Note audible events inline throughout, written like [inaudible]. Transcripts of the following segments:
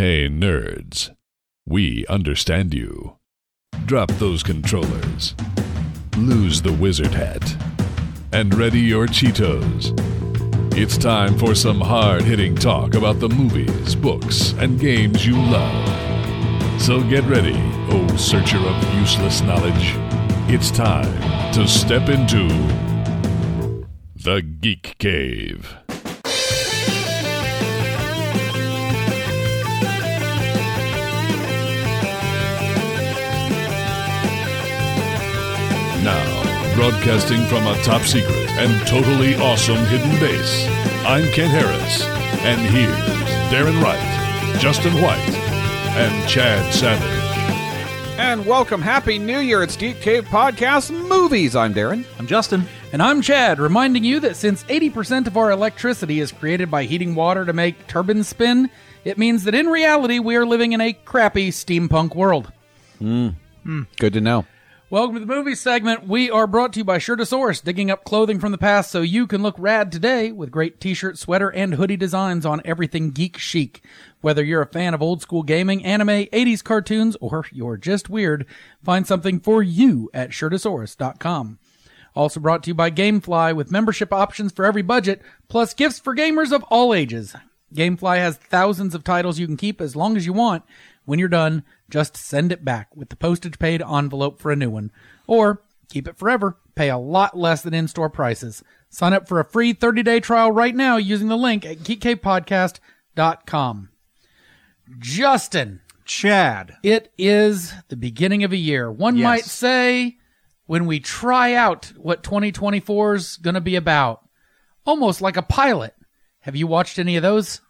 Hey, nerds. We understand you. Drop those controllers. Lose the wizard hat. And ready your Cheetos. It's time for some hard hitting talk about the movies, books, and games you love. So get ready, oh searcher of useless knowledge. It's time to step into the Geek Cave. Broadcasting from a top secret and totally awesome hidden base, I'm Ken Harris, and here's Darrin Wright, Justin White, and Chad Savage. And welcome, Happy New Year! It's Geek Cave Podcast Movies. I'm Darrin. I'm Justin. And I'm Chad, reminding you that since 80% of our electricity is created by heating water to make turbines spin, it means that in reality we are living in a crappy steampunk world. Hmm. Good to know. Welcome to the movie segment. We are brought to you by Shirtasaurus, digging up clothing from the past so you can look rad today with great t-shirt, sweater, and hoodie designs on everything geek chic. Whether you're a fan of old school gaming, anime, 80s cartoons, or you're just weird, find something for you at Shirtasaurus.com. Also brought to you by Gamefly with membership options for every budget, plus gifts for gamers of all ages. Gamefly has thousands of titles you can keep as long as you want. When you're done, just send it back with the postage paid envelope for a new one. Or keep it forever, pay a lot less than in-store prices. Sign up for a free 30-day trial right now using the link at geekcavepodcast.com. Justin, Chad. it is the beginning of a year. One Yes. might say when we try out what 2024 is going to be about, almost like a pilot. Have you watched any of those?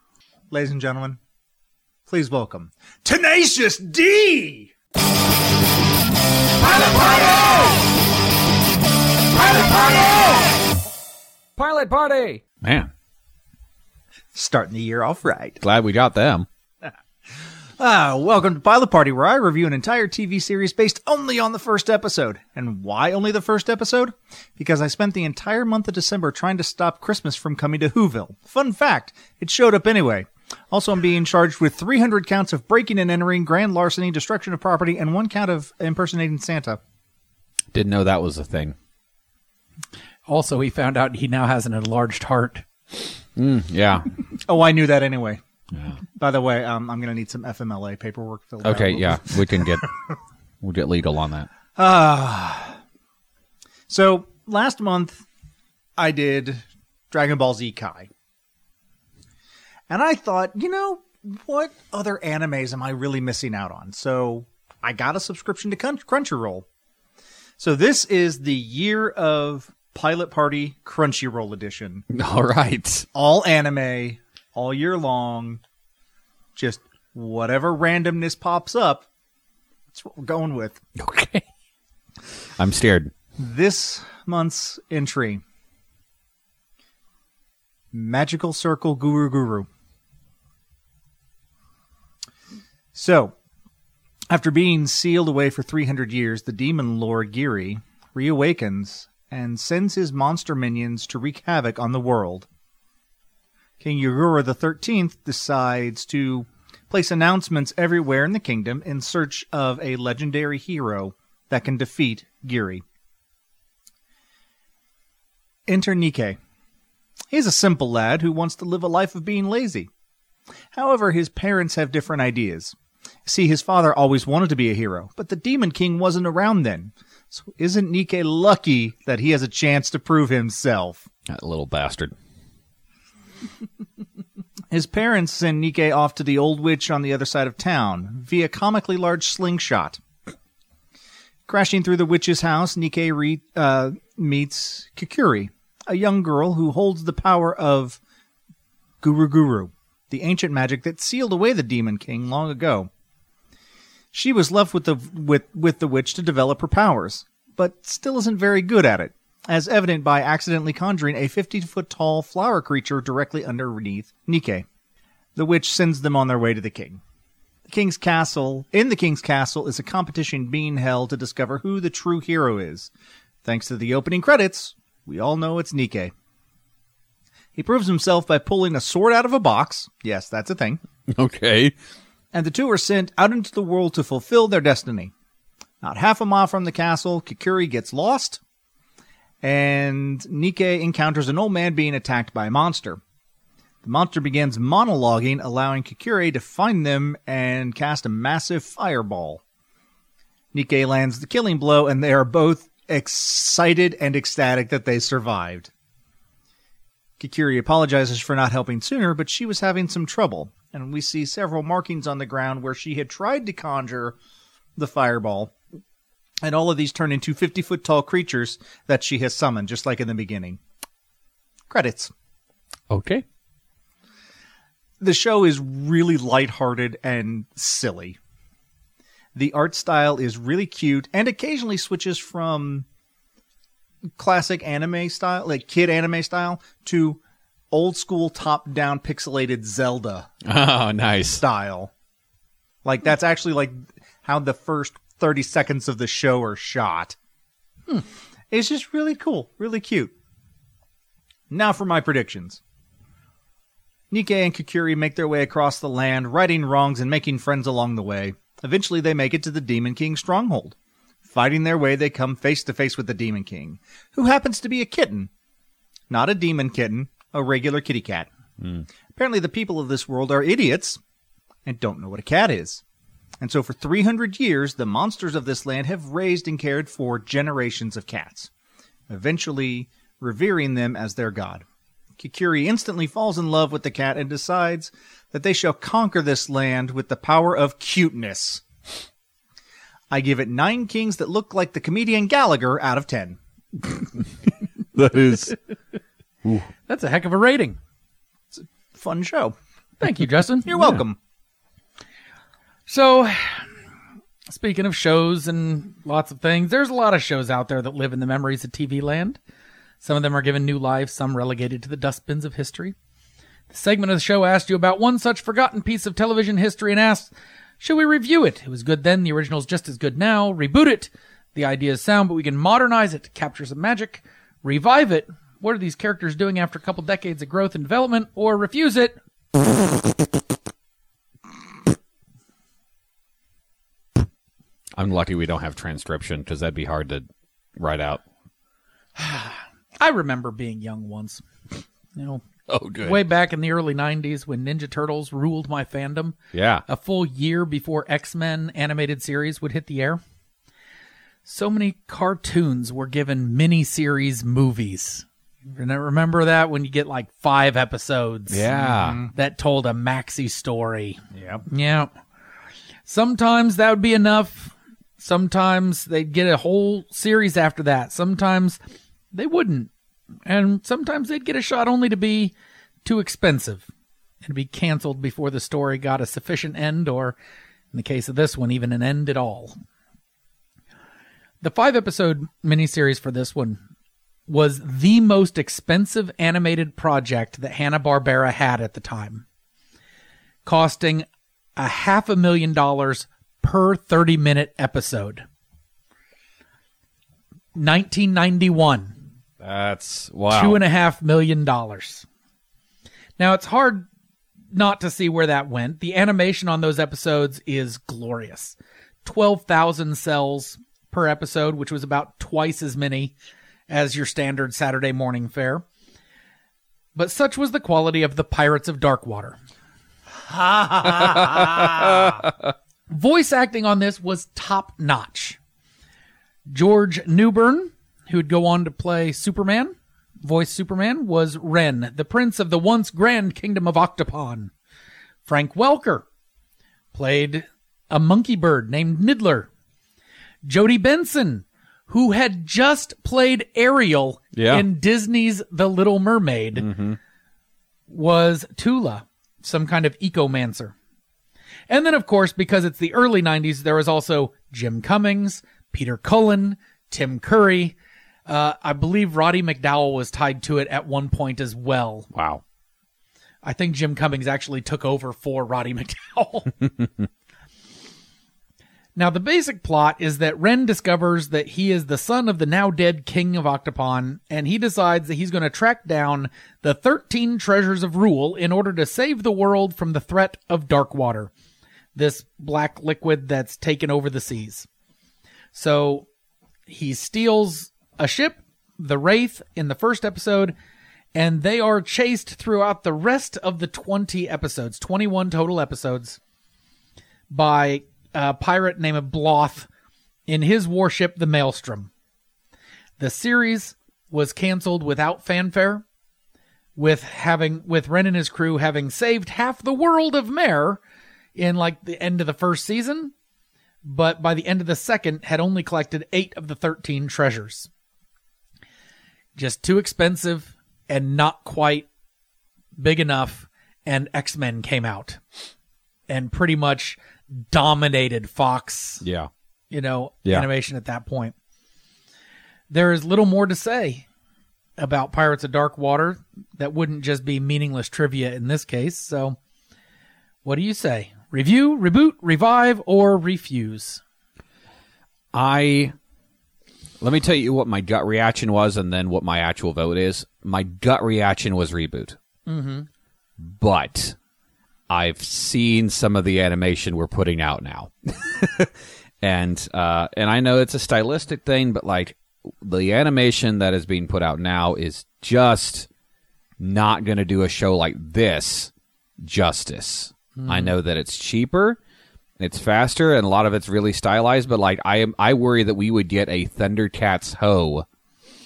Ladies and gentlemen, please welcome Tenacious D! Pilot Party! Pilot Party! Pilot Party! Man, Starting the year off right. glad we got them. [laughs] Ah, welcome to Pilot Party, where I review an entire TV series based only on the first episode. And why only the first episode? Because I spent the entire month of December trying to stop Christmas from coming to Whoville. Fun fact, it showed up anyway. Also, I'm being charged with 300 counts of breaking and entering, grand larceny, destruction of property, and one count of impersonating Santa. Didn't know that was a thing. Also, he found out he now has an enlarged heart. Yeah. [laughs] Oh, I knew that anyway. By the way, um, I'm going to need some FMLA paperwork filled out. Okay. Yeah. We can get [laughs] we'll get legal on that. Uh, So last month, I did Dragon Ball Z Kai. And I thought, you know, what other animes am I really missing out on? So I got a subscription to Crunchyroll. So this is the year of Pilot Party Crunchyroll edition. [laughs] All right. All anime, all year long. Just whatever randomness pops up, that's what we're going with. Okay. I'm scared. this month's entry Magical Circle Guru Guru. So, after being sealed away for 300 years, the demon lord Giri reawakens and sends his monster minions to wreak havoc on the world. King the 13th decides to place announcements everywhere in the kingdom in search of a legendary hero that can defeat Giri. Enter Nike. He is a simple lad who wants to live a life of being lazy. However, his parents have different ideas. See, his father always wanted to be a hero, but the Demon King wasn't around then. So isn't Nike lucky that he has a chance to prove himself? That little bastard. [laughs] His parents send Nike off to the old witch on the other side of town via comically large slingshot. Crashing through the witch's house, Nike re- uh, meets Kikuri, a young girl who holds the power of Guru Guru, the ancient magic that sealed away the Demon King long ago. She was left with the with with the witch to develop her powers, but still isn't very good at it, as evident by accidentally conjuring a 50 foot tall flower creature directly underneath Nike. The witch sends them on their way to the king. The king's castle in the king's castle is a competition being held to discover who the true hero is. Thanks to the opening credits, we all know it's Nike. He proves himself by pulling a sword out of a box. Yes, that's a thing. [laughs] Okay. And the two are sent out into the world to fulfill their destiny. Not half a mile from the castle, Kikuri gets lost, and Nike encounters an old man being attacked by a monster. The monster begins monologuing, allowing Kikuri to find them and cast a massive fireball. Nike lands the killing blow, and they are both excited and ecstatic that they survived. Kikuri apologizes for not helping sooner, but she was having some trouble, and we see several markings on the ground where she had tried to conjure the fireball, and all of these turn into 50 foot tall creatures that she has summoned, just like in the beginning. Credits. Okay. The show is really lighthearted and silly. The art style is really cute and occasionally switches from classic anime style, like kid anime style, to old school top down pixelated Zelda Oh, nice. style. Like that's actually like how the first 30 seconds of the show are shot. Hmm. It's just really cool, really cute. Now for my predictions. Nike and Kikuri make their way across the land, righting wrongs and making friends along the way. Eventually, they make it to the Demon King's stronghold. Fighting their way, they come face to face with the Demon King, who happens to be a kitten. Not a demon kitten, a regular kitty cat. Hmm. Apparently, the people of this world are idiots and don't know what a cat is. And so, for 300 years, the monsters of this land have raised and cared for generations of cats, eventually revering them as their god. Kikuri instantly falls in love with the cat and decides that they shall conquer this land with the power of cuteness. I give it nine kings that look like the comedian Gallagher out of ten. [laughs] That is. That's a heck of a rating. It's a fun show. Thank you, Justin. [laughs] You're welcome. So, speaking of shows and lots of things, there's a lot of shows out there that live in the memories of TV land. Some of them are given new life, some relegated to the dustbins of history. The segment of the show asked you about one such forgotten piece of television history and asked, should we review it? It was good then, the original's just as good now. Reboot it. The idea is sound, but we can modernize it to capture some magic. Revive it. What are these characters doing after a couple decades of growth and development? Or refuse it. I'm lucky we don't have transcription because that'd be hard to write out. [sighs] I remember being young once. You know, Oh, good. way back in the early 90s when Ninja Turtles ruled my fandom, Yeah. a full year before X-Men animated series would hit the air. So many cartoons were given mini-series movies. Gonna remember that when you get like five episodes Yeah. Mm-hmm. that told a maxi story. Yep. Yeah. Sometimes that would be enough. Sometimes they'd get a whole series after that. Sometimes they wouldn't. And sometimes they'd get a shot only to be too expensive and be canceled before the story got a sufficient end, or in the case of this one, even an end at all. The five episode miniseries for this one was the most expensive animated project that Hanna-Barbera had at the time, costing a half a million dollars per 30 minute episode. 1991 That's wow. two and a half million dollars. Now it's hard not to see where that went. The animation on those episodes is glorious. 12,000 cells per episode, which was about twice as many as your standard Saturday morning fare. But such was the quality of the Pirates of Dark Water. [laughs] Voice acting on this was top notch. George Newbern, who would go on to play Superman, voice Superman, was Ren, the prince of the once grand kingdom of Octopon. Frank Welker played a monkey bird named Niddler. Jodi Benson, who had just played Ariel Yeah. in Disney's The Little Mermaid, was Tula, some kind of ecomancer. And then, of course, because it's the early 90s, there was also Jim Cummings, Peter Cullen, Tim Curry. Uh, I believe Roddy McDowall was tied to it at one point as well. wow. I think Jim Cummings actually took over for Roddy [laughs] McDowall. [laughs] now, the basic plot is that Ren discovers that he is the son of the now dead king of Octopon, and he decides that he's going to track down the 13 treasures of Rule in order to save the world from the threat of dark water, this black liquid that's taken over the seas. So he steals a ship, the Wraith, in the first episode, and they are chased throughout the rest of the 20 episodes, 21 total episodes, by a pirate named Bloth in his warship, the Maelstrom. The series was canceled without fanfare, with having with Ren and his crew having saved half the world of Mer in like the end of the first season, but by the end of the second had only collected eight of the thirteen treasures. Just too expensive and not quite big enough, and X Men came out and pretty much dominated Fox Yeah. you know, Yeah. animation at that point. There is little more to say about Pirates of Dark Water that wouldn't just be meaningless trivia in this case. So, what do you say? Review, reboot, revive, or refuse? I let me tell you what my gut reaction was, and then what my actual vote is. My gut reaction was reboot, mm-hmm. but I've seen some of the animation we're putting out now, [laughs] and uh, and I know it's a stylistic thing, but like the animation that is being put out now is just not going to do a show like this justice. I know that it's cheaper, it's faster, and a lot of it's really stylized. But like, I am, I worry that we would get a Thundercats Ho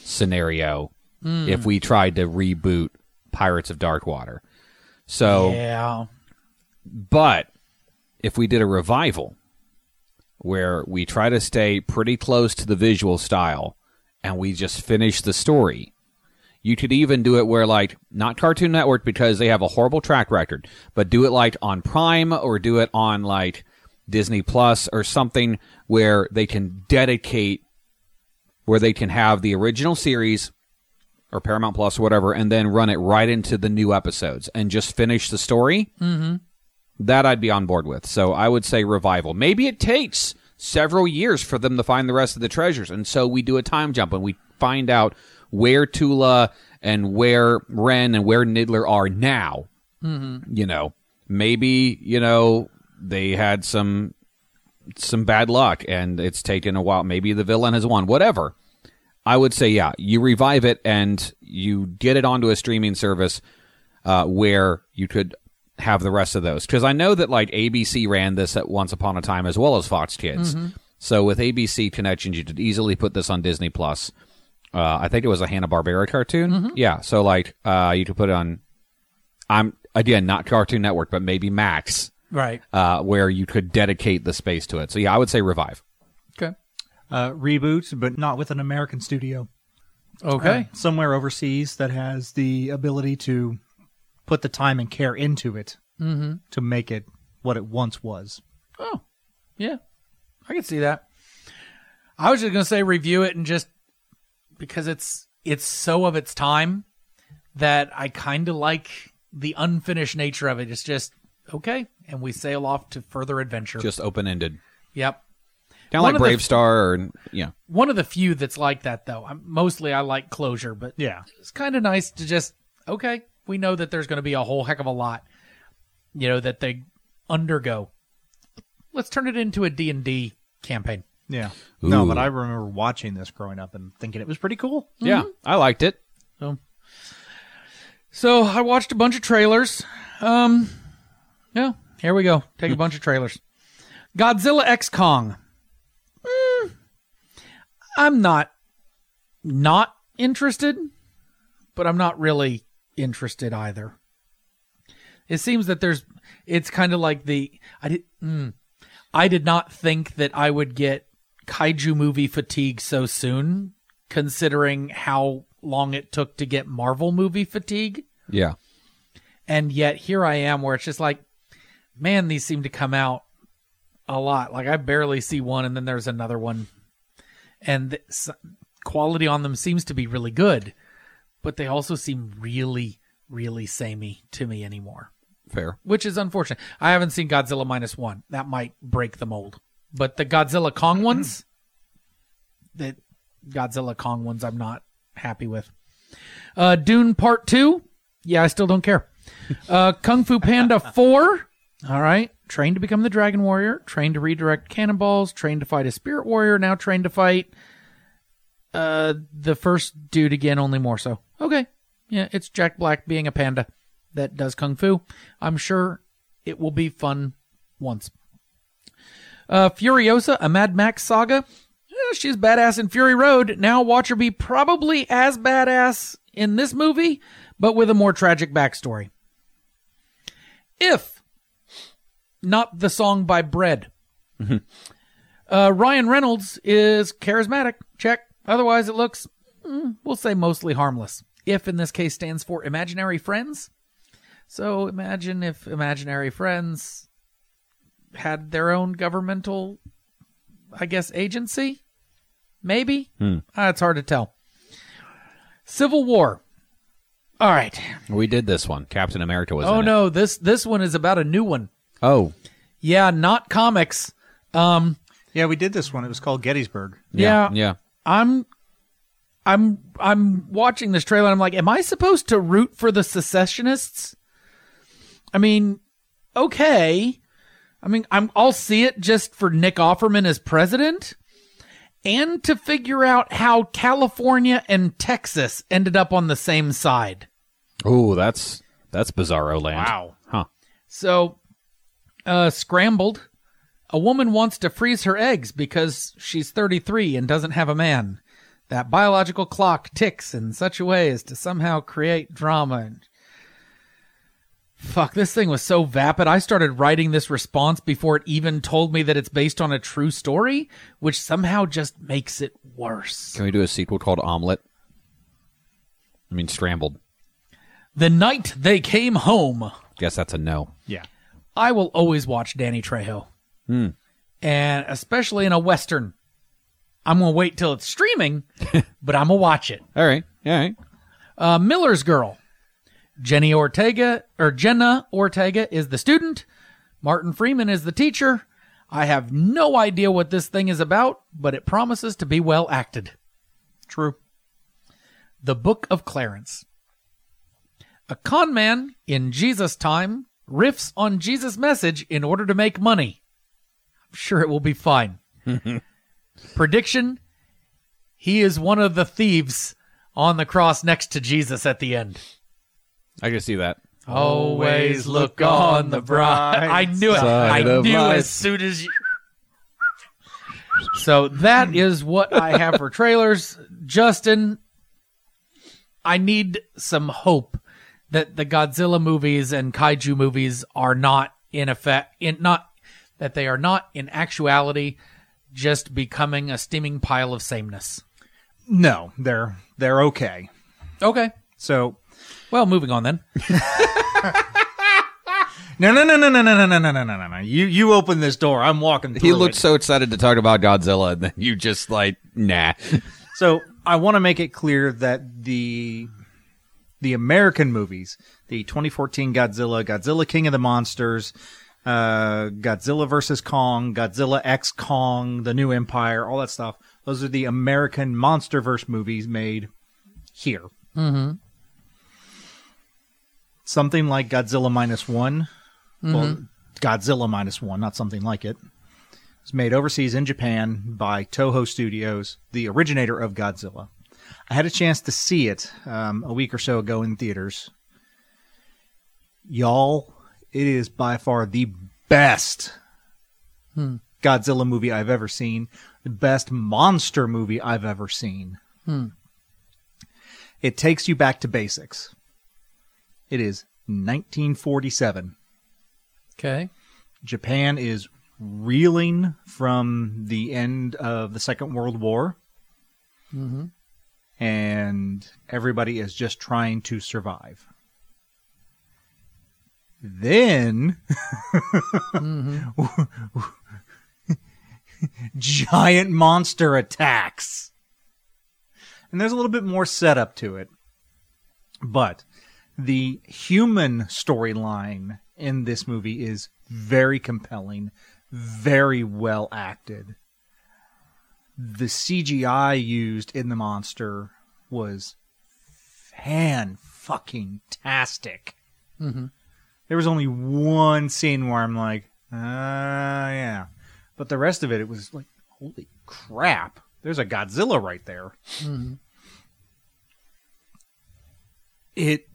scenario if we tried to reboot Pirates of Dark Water. So, Yeah. But if we did a revival where we try to stay pretty close to the visual style and we just finish the story, you could even do it where, like, not Cartoon Network because they have a horrible track record, but do it like on Prime or do it on like Disney Plus or something where they can dedicate, where they can have the original series or Paramount Plus or whatever, and then run it right into the new episodes and just finish the story. Mm-hmm. That I'd be on board with. So I would say revival. Maybe it takes several years for them to find the rest of the treasures, and so we do a time jump and we find out where Tula and where Ren and where Niddler are now. Mm-hmm. You know, maybe you know they had some some bad luck and it's taken a while. Maybe the villain has won. Whatever. I would say, yeah, you revive it and you get it onto a streaming service uh, where you could have the rest of those. Because I know that like ABC ran this at once upon a time as well as Fox Kids. So with ABC connections, you could easily put this on Disney Plus. Uh, I think it was a Hanna Barbera cartoon. Yeah, so like uh, you could put it on. I'm again not Cartoon Network, but maybe Max, Right. uh, where you could dedicate the space to it. So yeah, I would say revive. Okay. Uh, reboot, but not with an American studio. Okay. Uh, somewhere overseas that has the ability to put the time and care into it mm-hmm. to make it what it once was. Oh, yeah, I can see that. I was just gonna say review it and just because it's it's so of its time that I kind of like the unfinished nature of it. It's just okay, and we sail off to further adventure. Just open ended. yep. Kind of like of the- Brave Star or yeah. One of the few that's like that though. I'm, mostly I like closure, but Yeah. it's kind of nice to just okay. We know that there's going to be a whole heck of a lot, you know, that they undergo. Let's turn it into a D and D campaign. Yeah. No, but I remember watching this growing up and thinking it was pretty cool. Yeah, I liked it. So, so I watched a bunch of trailers. Um, yeah, here we go. Take a bunch of trailers. Godzilla X Kong. Mm, I'm not not interested, but I'm not really interested either. It seems that there's. It's kind of like the I did. Mm, I did not think that I would get kaiju movie fatigue so soon, considering how long it took to get Marvel movie fatigue. Yeah. And yet here I am where it's just like, man, these seem to come out a lot. Like I barely see one and then there's another one. And the quality on them seems to be really good, but they also seem really, really samey to me anymore, Fair. which is unfortunate. I haven't seen Godzilla minus one. That might break the mold. But the Godzilla Kong [clears throat] ones, the Godzilla Kong ones, I'm not happy with. Uh, Dune Part Two, yeah, I still don't care. Uh, [laughs] Kung Fu Panda Four, all right, trained to become the Dragon Warrior, trained to redirect cannonballs, trained to fight a Spirit Warrior, now trained to fight uh the first dude again, only more so. Okay. Yeah, it's Jack Black being a panda that does kung fu. I'm sure it will be fun once. Uh, Furiosa, a Mad Max saga. Eh, she's badass in Fury Road. Now watch her be probably as badass in this movie, but with a more tragic backstory. If not the song by Bread. uh, Ryan Reynolds is charismatic. Check. Otherwise, it looks, mm, we'll say, mostly harmless. If in this case stands for imaginary friends. So imagine if imaginary friends had their own governmental, I guess, agency. Maybe. Uh, it's hard to tell. Civil War. All right. We did this one. Captain America was Oh in it. no, this this one is about a new one. Oh, Yeah, not comics. Um, Yeah, we did this one. It was called Gettysburg. yeah, yeah. I'm I'm I'm watching this trailer and I'm like, am I supposed to root for the secessionists? I mean, okay. I mean, I'm I'll see it just for Nick Offerman as president and to figure out how California and Texas ended up on the same side. Oh, that's that's bizarro land. Wow. Huh. So, uh, scrambled. A woman wants to freeze her eggs because she's 33 and doesn't have a man. That biological clock ticks in such a way as to somehow create drama. And Fuck, this thing was so vapid. I started writing this response before it even told me that it's based on a true story, which somehow just makes it worse. Can we do a sequel called Omelet? I mean, Scrambled. The night they came home. Guess that's a no. Yeah. I will always watch Danny Trejo. And especially in a Western. I'm going to wait till it's streaming, [laughs] but I'm going to watch it. All right. All right. Uh, Miller's Girl. Jenny Ortega, or Jenna Ortega is the student. Martin Freeman is the teacher. I have no idea what this thing is about, but it promises to be well acted. True. The Book of Clarence. A con man in Jesus' time riffs on Jesus' message in order to make money. I'm sure it will be fine. [laughs] Prediction He is one of the thieves on the cross next to Jesus at the end. I can see that. Always look on the bright. I knew it. I side of knew life. as soon as you. So that is what I have for trailers. Justin, I need some hope that the Godzilla movies and kaiju movies are not in effect in not that they are not in actuality just becoming a steaming pile of sameness. No, they're they're okay. Okay. So Well, moving on then. no no no no no no no no no no no no. You you open this door. I'm walking through He looked it. so excited to talk about Godzilla, and then you just like, nah. So I want to make it clear that the the American movies, the 2014 Godzilla, Godzilla King of the Monsters, uh, Godzilla versus Kong, Godzilla X Kong, The New Empire, all that stuff. Those are the American MonsterVerse movies made here. Mm-hmm. Something like Godzilla minus one, well, Godzilla minus one, not something like it. It's made overseas in Japan by Toho Studios, the originator of Godzilla. I had a chance to see it um, a week or so ago in theaters. Y'all, it is by far the best Godzilla movie I've ever seen, the best monster movie I've ever seen. Hmm. It takes you back to basics. It is 1947. Okay. Japan is reeling from the end of the Second World War. Mm-hmm. And everybody is just trying to survive. Then, mm-hmm. [laughs] giant monster attacks. And there's a little bit more setup to it. But the human storyline in this movie is very compelling, very well acted. The CGI used in the monster was fan fucking tastic. Mm-hmm. There was only one scene where I'm like, Uh, yeah. But the rest of it, it was like, holy crap. There's a Godzilla right there. It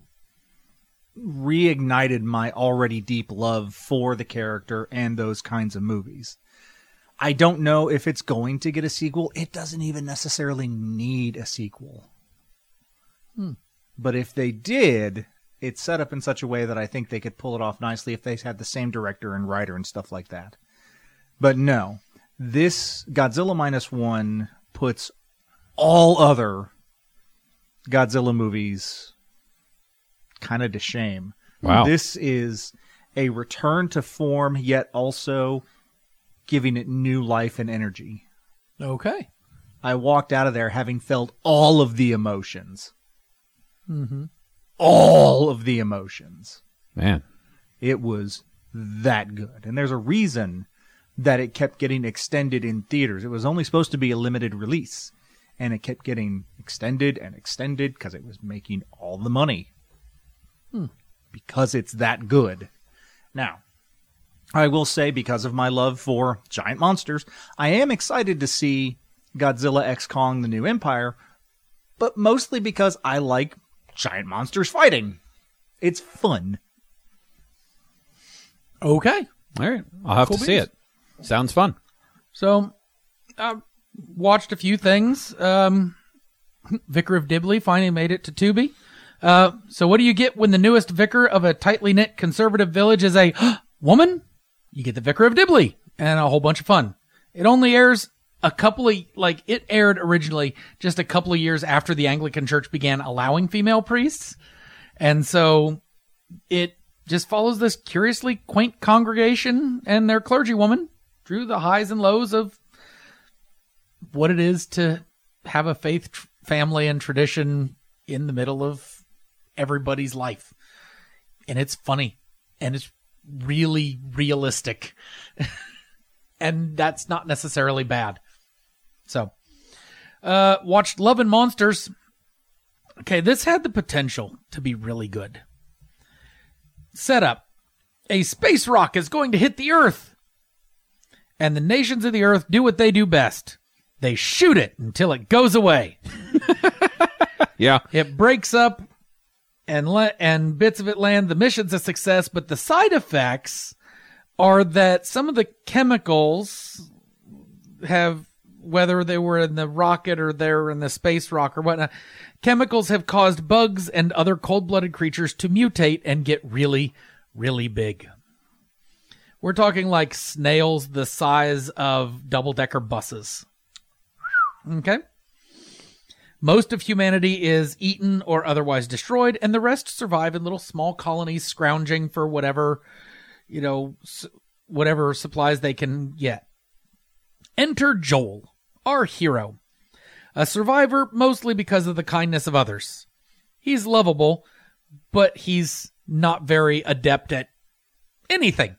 reignited my already deep love for the character and those kinds of movies. I don't know if it's going to get a sequel. It doesn't even necessarily need a sequel. But if they did, it's set up in such a way that I think they could pull it off nicely if they had the same director and writer and stuff like that. But no, this Godzilla minus one puts all other Godzilla movies kind of to shame. Wow. This is a return to form, yet also giving it new life and energy. Okay. I walked out of there having felt all of the emotions. Mm-hmm. All of the emotions. Man. It was that good. And there's a reason that it kept getting extended in theaters. It was only supposed to be a limited release. And it kept getting extended and extended because it was making all the money. Hmm. Because it's that good. Now, I will say, because of my love for giant monsters, I am excited to see Godzilla X Kong The New Empire, but mostly because I like giant monsters fighting. It's fun. Okay. All right. I'll have Cool to see it. Sounds fun. So, I watched a few things. Um, [laughs] Vicar of Dibley finally made it to Tubi. Uh, so what do you get when the newest vicar of a tightly knit conservative village is a [gasps] woman? You get the Vicar of Dibley and a whole bunch of fun. It only airs a couple of, like, it aired originally just a couple of years after the Anglican Church began allowing female priests. And so it just follows this curiously quaint congregation and their clergywoman through the highs and lows of what it is to have a faith tr- family and tradition in the middle of everybody's life. And it's funny and it's really realistic. [laughs] and that's not necessarily bad. So, uh, watched Love and Monsters. Okay, this had the potential to be really good. Setup a space rock is going to hit the Earth. And the nations of the Earth do what they do best they shoot it until it goes away. [laughs] Yeah. It breaks up and let and bits of it land. The mission's a success, but the side effects are that some of the chemicals have whether they were in the rocket or they're in the space rock or whatnot, chemicals have caused bugs and other cold-blooded creatures to mutate and get really, really big. We're talking like snails the size of double-decker buses. Okay? Most of humanity is eaten or otherwise destroyed, and the rest survive in little small colonies scrounging for whatever, you know, whatever supplies they can get. Enter Joel, our hero, a survivor mostly because of the kindness of others. He's lovable, but he's not very adept at anything.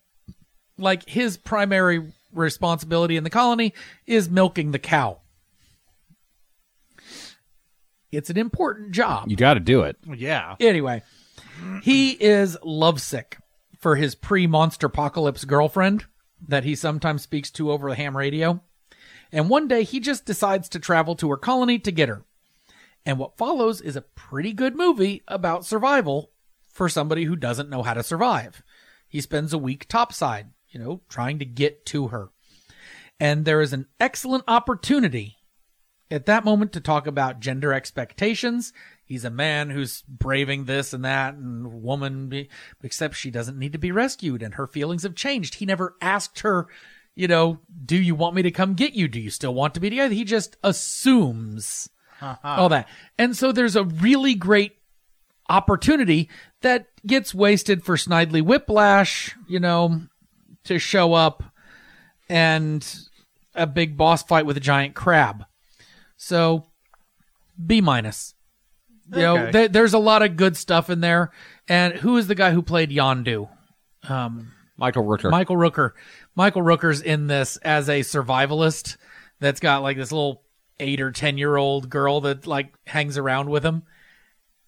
Like his primary responsibility in the colony is milking the cow. It's an important job. You got to do it. Yeah. Anyway, he is lovesick for his pre monster apocalypse girlfriend that he sometimes speaks to over the ham radio. And one day he just decides to travel to her colony to get her. And what follows is a pretty good movie about survival for somebody who doesn't know how to survive. He spends a week topside, you know, trying to get to her. And there is an excellent opportunity at that moment to talk about gender expectations. He's a man who's braving this and that, and woman, except she doesn't need to be rescued, and her feelings have changed. He never asked her, you know, do you want me to come get you? Do you still want to be together? He just assumes all that. And so there's a really great opportunity that gets wasted for Snidely Whiplash, you know, to show up and a big boss fight with a giant crab. So B minus. You know, Okay. there, there's a lot of good stuff in there. And who is the guy who played Yondu? Um, Michael Rooker. Michael Rooker. Michael Rooker's in this as a survivalist that's got like this little eight or ten year old girl that like hangs around with him.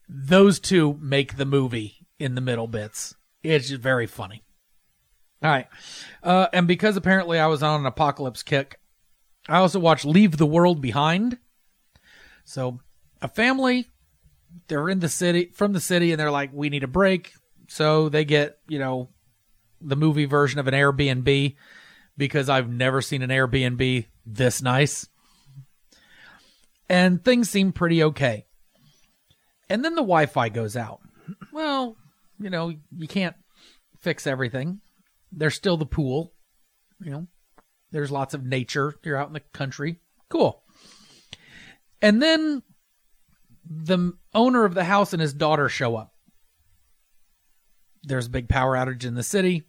Those two make the movie in the middle bits. It's just very funny. All right. Uh, and because apparently I was on an apocalypse kick, I also watched Leave the World Behind. So a family, they're in the city, from the city, and they're like, we need a break. So they get, you know, the movie version of an Airbnb because I've never seen an Airbnb this nice. And things seem pretty okay. And then the Wi Fi goes out. Well, you know, you can't fix everything. There's still the pool. You know, there's lots of nature. You're out in the country. Cool. And then the owner of the house and his daughter show up. There's a big power outage in the city.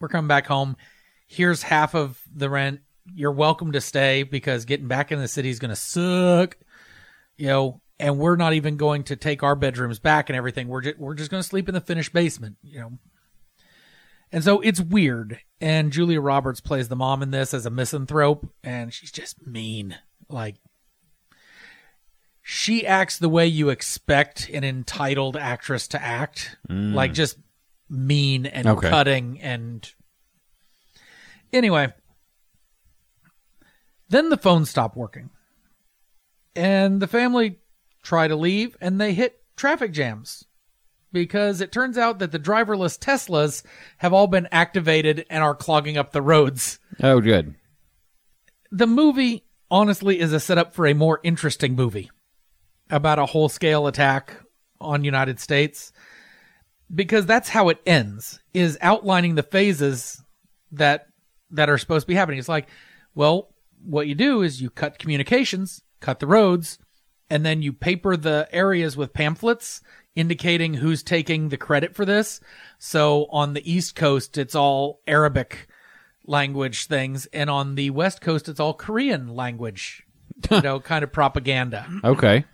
We're coming back home. Here's half of the rent. You're welcome to stay because getting back in the city is going to suck. You know, and we're not even going to take our bedrooms back and everything. We're just, we're just going to sleep in the finished basement, you know. And so it's weird. And Julia Roberts plays the mom in this as a misanthrope, and she's just mean. Like, she acts the way you expect an entitled actress to act. Mm. Like, just mean and Okay. cutting. And anyway, then the phone stopped working. And the family try to leave, and they hit traffic jams because it turns out that the driverless Teslas have all been activated and are clogging up the roads. Oh, good. The movie, honestly, is a setup for a more interesting movie about a whole scale attack on United States because that's how it ends is outlining the phases that that are supposed to be happening. It's like, well, what you do is you cut communications, cut the roads, and then you paper the areas with pamphlets indicating who's taking the credit for this. So on the East Coast, it's all Arabic language things, and on the West Coast, it's all Korean language, you [laughs] know, kind of propaganda Okay.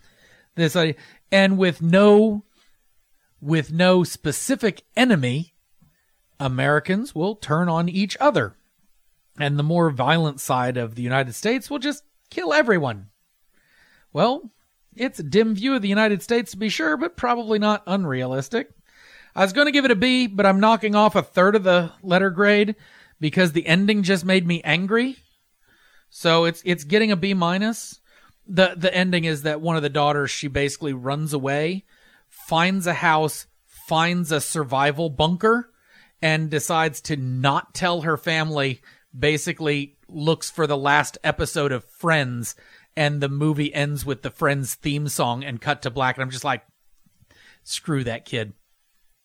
this idea, and with no with no specific enemy americans will turn on each other. And the more violent side of the united states will just kill everyone. Well it's a dim view of the united states to be sure but probably not unrealistic. I was going to give it a b but i'm knocking off a third of the letter grade because the ending just made me angry. So it's it's getting a b minus. The the ending is that one of the daughters she basically runs away, finds a house, finds a survival bunker, and decides to not tell her family. Basically, looks for the last episode of Friends, and the movie ends with the Friends theme song and cut to black. And I'm just like, screw that kid.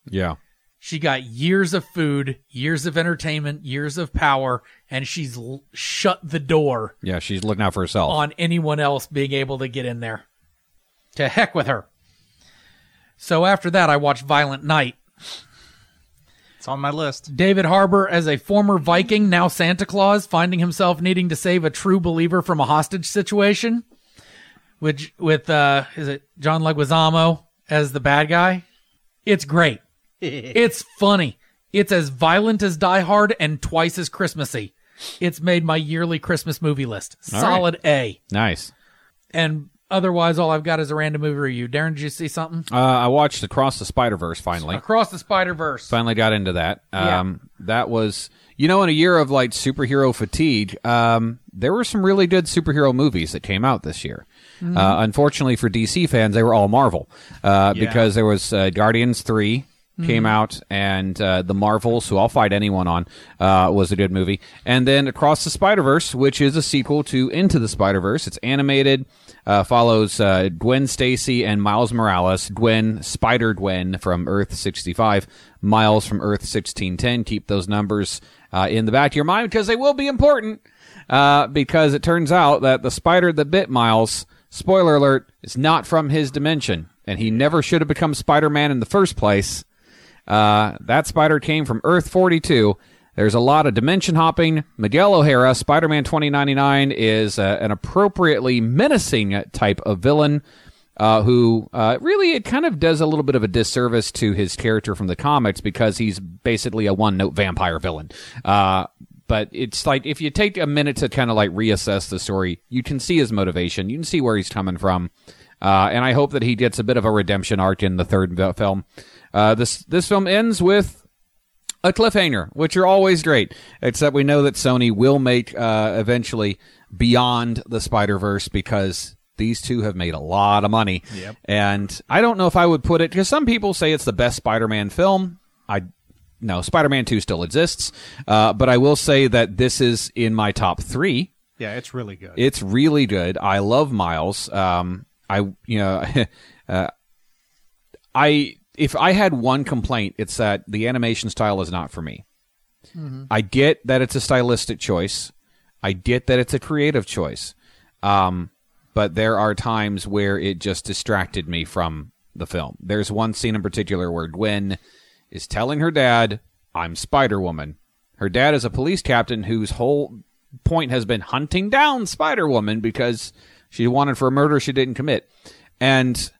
Yeah. She got years of food, years of entertainment, years of power, and she's l- shut the door Yeah, she's looking out for herself. on anyone else being able to get in there. To heck with her. So after that, I watched Violent Night. It's on my list. David Harbour as a former Viking, now Santa Claus, finding himself needing to save a true believer from a hostage situation. Which with uh is it John Leguizamo as the bad guy? It's great. [laughs] it's funny. It's as violent as Die Hard and twice as Christmassy. It's made my yearly Christmas movie list. All Solid A. nice. And otherwise, all I've got is a random movie review. Darrin, did you see something? Uh, I watched Across the Spider Verse finally. Across the Spider Verse. Finally got into that. Yeah. Um, That was, you know, in a year of like superhero fatigue, um, there were some really good superhero movies that came out this year. Mm-hmm. Uh, unfortunately for DC fans, they were all Marvel uh, Yeah. because there was uh, Guardians 3 Mm-hmm. came out and uh, the Marvels, who I'll fight anyone on, uh, was a good movie. And then Across the Spider Verse, which is a sequel to Into the Spider Verse. It's animated, uh, follows uh, Gwen Stacy and Miles Morales. Gwen, Spider Gwen from Earth 65, Miles from Earth 1610. Keep those numbers uh, in the back of your mind because they will be important. Uh, because it turns out that the spider that bit Miles, spoiler alert, is not from his dimension, and he never should have become Spider Man in the first place. Uh, that spider came from Earth 42. There's a lot of dimension hopping. Miguel O'Hara, Spider Man 2099, is uh, an appropriately menacing type of villain. Uh, who uh, really it kind of does a little bit of a disservice to his character from the comics because he's basically a one-note vampire villain. Uh, but it's like if you take a minute to kind of like reassess the story, you can see his motivation, you can see where he's coming from, uh, and I hope that he gets a bit of a redemption arc in the third film. Uh, this this film ends with a cliffhanger, which are always great. Except we know that Sony will make uh, eventually beyond the Spider Verse because these two have made a lot of money. Yep. And I don't know if I would put it because some people say it's the best Spider-Man film. I no, Spider-Man Two still exists, uh, but I will say that this is in my top three. Yeah, it's really good. It's really good. I love Miles. Um, I you know, [laughs] uh, I if I had one complaint, it's that the animation style is not for me. I get that it's a stylistic choice. I get that it's a creative choice. Um, but there are times where it just distracted me from the film. There's one scene in particular where Gwen is telling her dad, I'm Spider Woman. Her dad is a police captain whose whole point has been hunting down Spider Woman because she wanted for a murder she didn't commit. And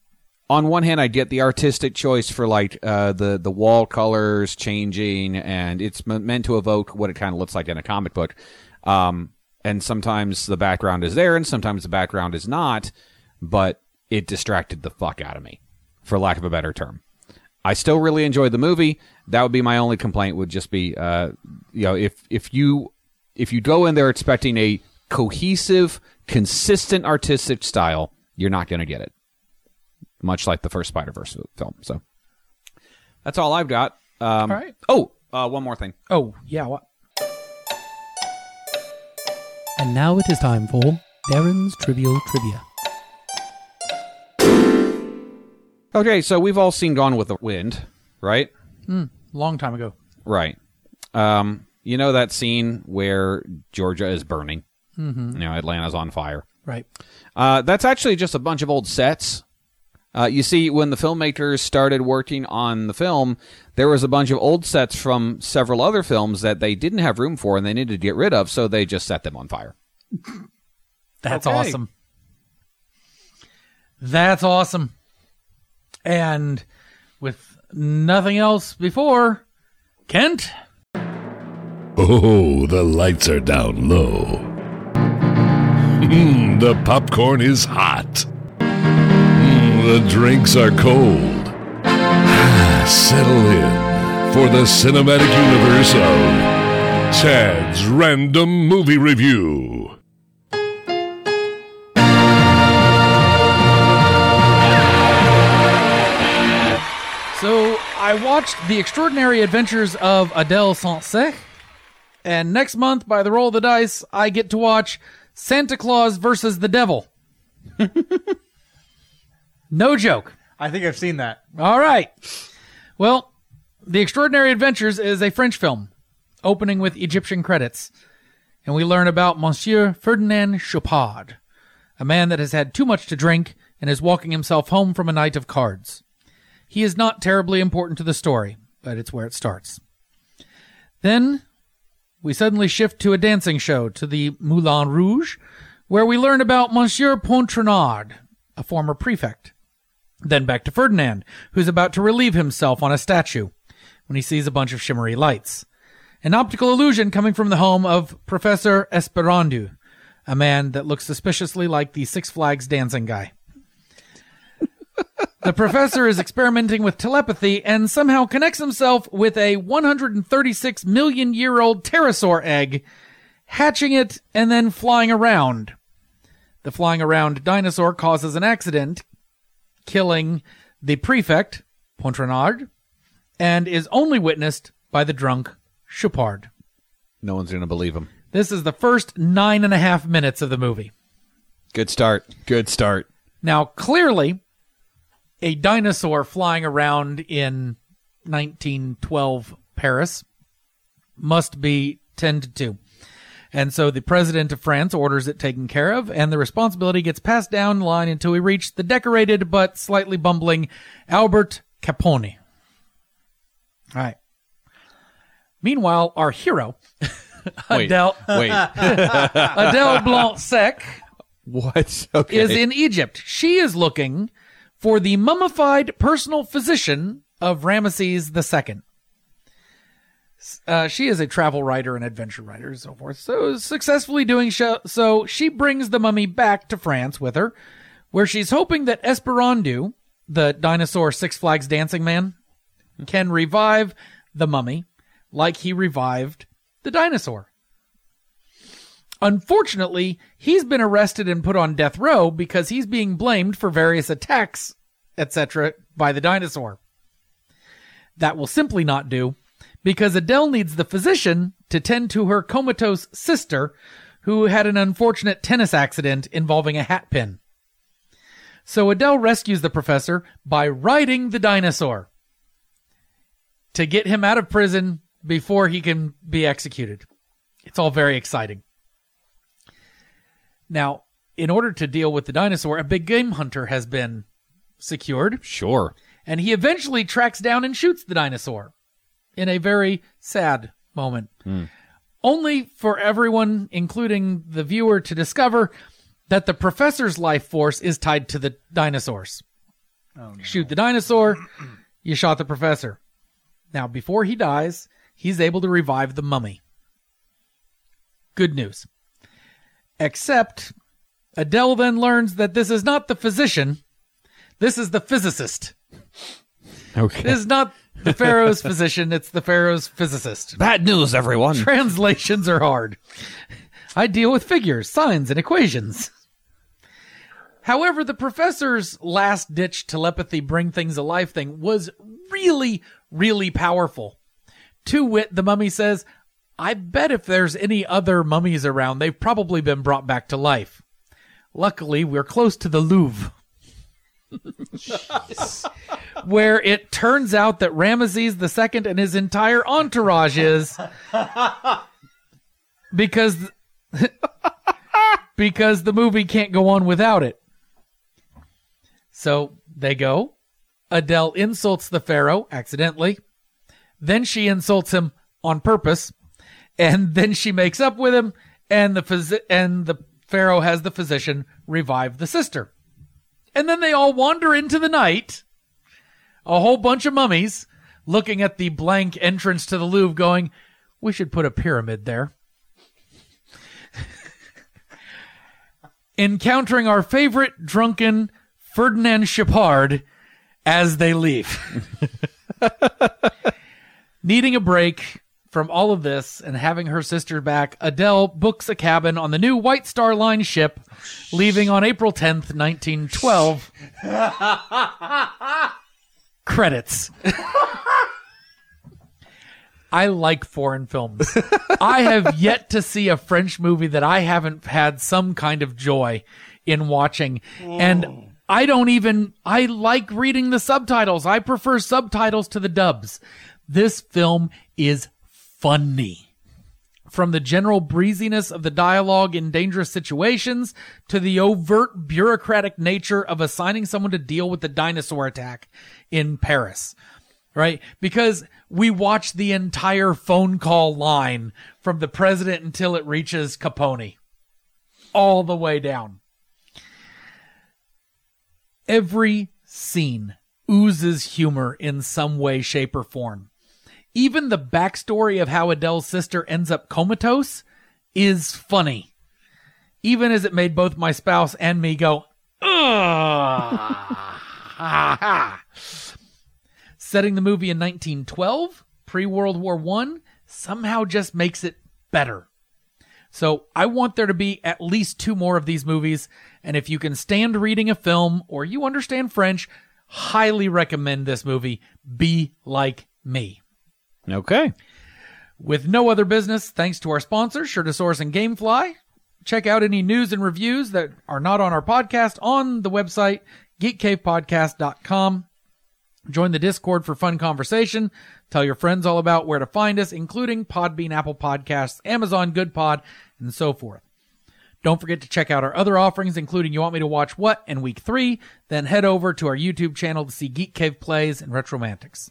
on one hand, I get the artistic choice for like uh, the the wall colors changing, and it's meant to evoke what it kind of looks like in a comic book. Um, and sometimes the background is there, and sometimes the background is not. But it distracted the fuck out of me, for lack of a better term. I still really enjoyed the movie. That would be my only complaint. Would just be, uh, you know, if if you if you go in there expecting a cohesive, consistent artistic style, you're not going to get it. Much like the first Spider Verse film. So that's all I've got. Um, All right. Oh, uh, one more thing. Oh, yeah. What? And now it is time for Darrin's Trivial Trivia. Okay, so we've all seen Gone with the Wind, right? Long time ago. Right. Um, you know that scene where Georgia is burning. Mm-hmm. You know, Atlanta's on fire. Right. Uh, that's actually just a bunch of old sets. Uh, you see, when the filmmakers started working on the film, there was a bunch of old sets from several other films that they didn't have room for and they needed to get rid of, so they just set them on fire. That's Okay. awesome. That's awesome. And with nothing else before, Kent, Oh, the lights are down low. Mm, [laughs] the popcorn is hot. The drinks are cold. Ah, settle in for the cinematic universe of Chad's Random Movie Review. So I watched The Extraordinary Adventures of Adele Blanc-Sec, and next month, by the roll of the dice, I get to watch Santa Claus versus the Devil. [laughs] no joke. I think I've seen that. All right. Well, The Extraordinary Adventures is a French film, opening with Egyptian credits. And we learn about Monsieur Ferdinand Chopard, a man that has had too much to drink and is walking himself home from a night of cards. He is not terribly important to the story, but it's where it starts. Then we suddenly shift to a dancing show to the Moulin Rouge, where we learn about Monsieur Pontrenard, a former prefect. Then back to Ferdinand, who's about to relieve himself on a statue when he sees a bunch of shimmery lights. An optical illusion coming from the home of Professor Esperandu, a man that looks suspiciously like the Six Flags dancing guy. [laughs] the professor is experimenting with telepathy and somehow connects himself with a 136 million year old pterosaur egg, hatching it and then flying around. The flying around dinosaur causes an accident, killing the prefect, Pontrenard, and is only witnessed by the drunk Chupard. No one's going to believe him. This is the first nine and a half minutes of the movie. Good start. Good start. Now, clearly, a dinosaur flying around in 1912 Paris must be tended to. And so the president of France orders it taken care of, and the responsibility gets passed down the line until we reach the decorated but slightly bumbling Albert Capone. All right. Meanwhile, our hero, [laughs] Wait. Adele, Wait. [laughs] Adele Blanc-Sec, [laughs] what? Okay. is in Egypt. She is looking for the mummified personal physician of Ramesses II. Uh, she is a travel writer and adventure writer and so forth. So successfully doing sho- so, she brings the mummy back to France with her, where she's hoping that Esperandu, the dinosaur Six Flags dancing man, can revive the mummy, like he revived the dinosaur. Unfortunately, he's been arrested and put on death row because he's being blamed for various attacks, etc., by the dinosaur. That will simply not do because Adele needs the physician to tend to her comatose sister who had an unfortunate tennis accident involving a hat pin. So Adele rescues the professor by riding the dinosaur to get him out of prison before he can be executed. It's all very exciting. Now, in order to deal with the dinosaur, a big game hunter has been secured, Sure. and he eventually tracks down and shoots the dinosaur in a very sad moment. Hmm. Only for everyone, including the viewer, to discover that the professor's life force is tied to the dinosaurs. Oh, Shoot the dinosaur, you shot the professor. Now, before he dies, he's able to revive the mummy. Good news. Except, Adele then learns that this is not the physician, this is the physicist. Okay. This is not the Pharaoh's physician, it's the Pharaoh's physicist. Bad news, everyone. Translations are hard. I deal with figures, signs, and equations. However, the professor's last ditch telepathy bring things alive thing was really, really powerful. To wit, the mummy says, I bet if there's any other mummies around, they've probably been brought back to life. Luckily, we're close to the Louvre. Where it turns out that Ramesses II and his entire entourage is because because the movie can't go on without it. So they go. Adele insults the pharaoh accidentally. Then she insults him on purpose, and then she makes up with him, and the phys- and the pharaoh has the physician revive the sister. And then they all wander into the night, a whole bunch of mummies, looking at the blank entrance to the Louvre, going, "We should put a pyramid there." [laughs] Encountering our favorite drunken Ferdinand Chapard as they leave. [laughs] Needing a break from all of this and having her sister back, Adele books a cabin on the new White Star Line ship, leaving on April 10th, 1912. [laughs] Credits. I like foreign films. I have yet to see a French movie that I haven't had some kind of joy in watching. And I don't even, I like reading the subtitles. I prefer subtitles to the dubs. This film is funny. From the general breeziness of the dialogue in dangerous situations to the overt bureaucratic nature of assigning someone to deal with the dinosaur attack in Paris. Right? Because we watch the entire phone call line from the president until it reaches Capone. All the way down. Every scene oozes humor in some way, shape, or form. Even the backstory of how Adele's sister ends up comatose is funny. Even as it made both my spouse and me go. [laughs] Setting the movie in 1912, pre World War One, somehow just makes it better. So I want there to be at least two more of these movies. And if you can stand reading a film or you understand French, highly recommend this movie. Be like me. Okay. With no other business, thanks to our sponsors, Shirtasaurus and Gamefly. Check out any news and reviews that are not on our podcast on the website, geekcavepodcast.com. Join the Discord for fun conversation. Tell your friends all about where to find us, including Podbean, Apple Podcasts, Amazon Good Pod, and so forth. Don't forget to check out our other offerings, including You Want Me to Watch What and Week 3. Then head over to our YouTube channel to see Geek Cave Plays and Retromantics.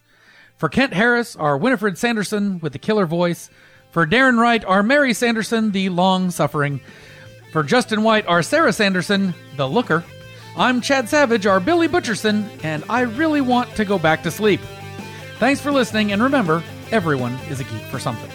For Kent Harris, our Winifred Sanderson with the killer voice. For Darrin Wright, our Mary Sanderson, the long suffering. For Justin White, our Sarah Sanderson, the looker. I'm Chad Savage, our Billy Butcherson, and I really want to go back to sleep. Thanks for listening, and remember, everyone is a geek for something.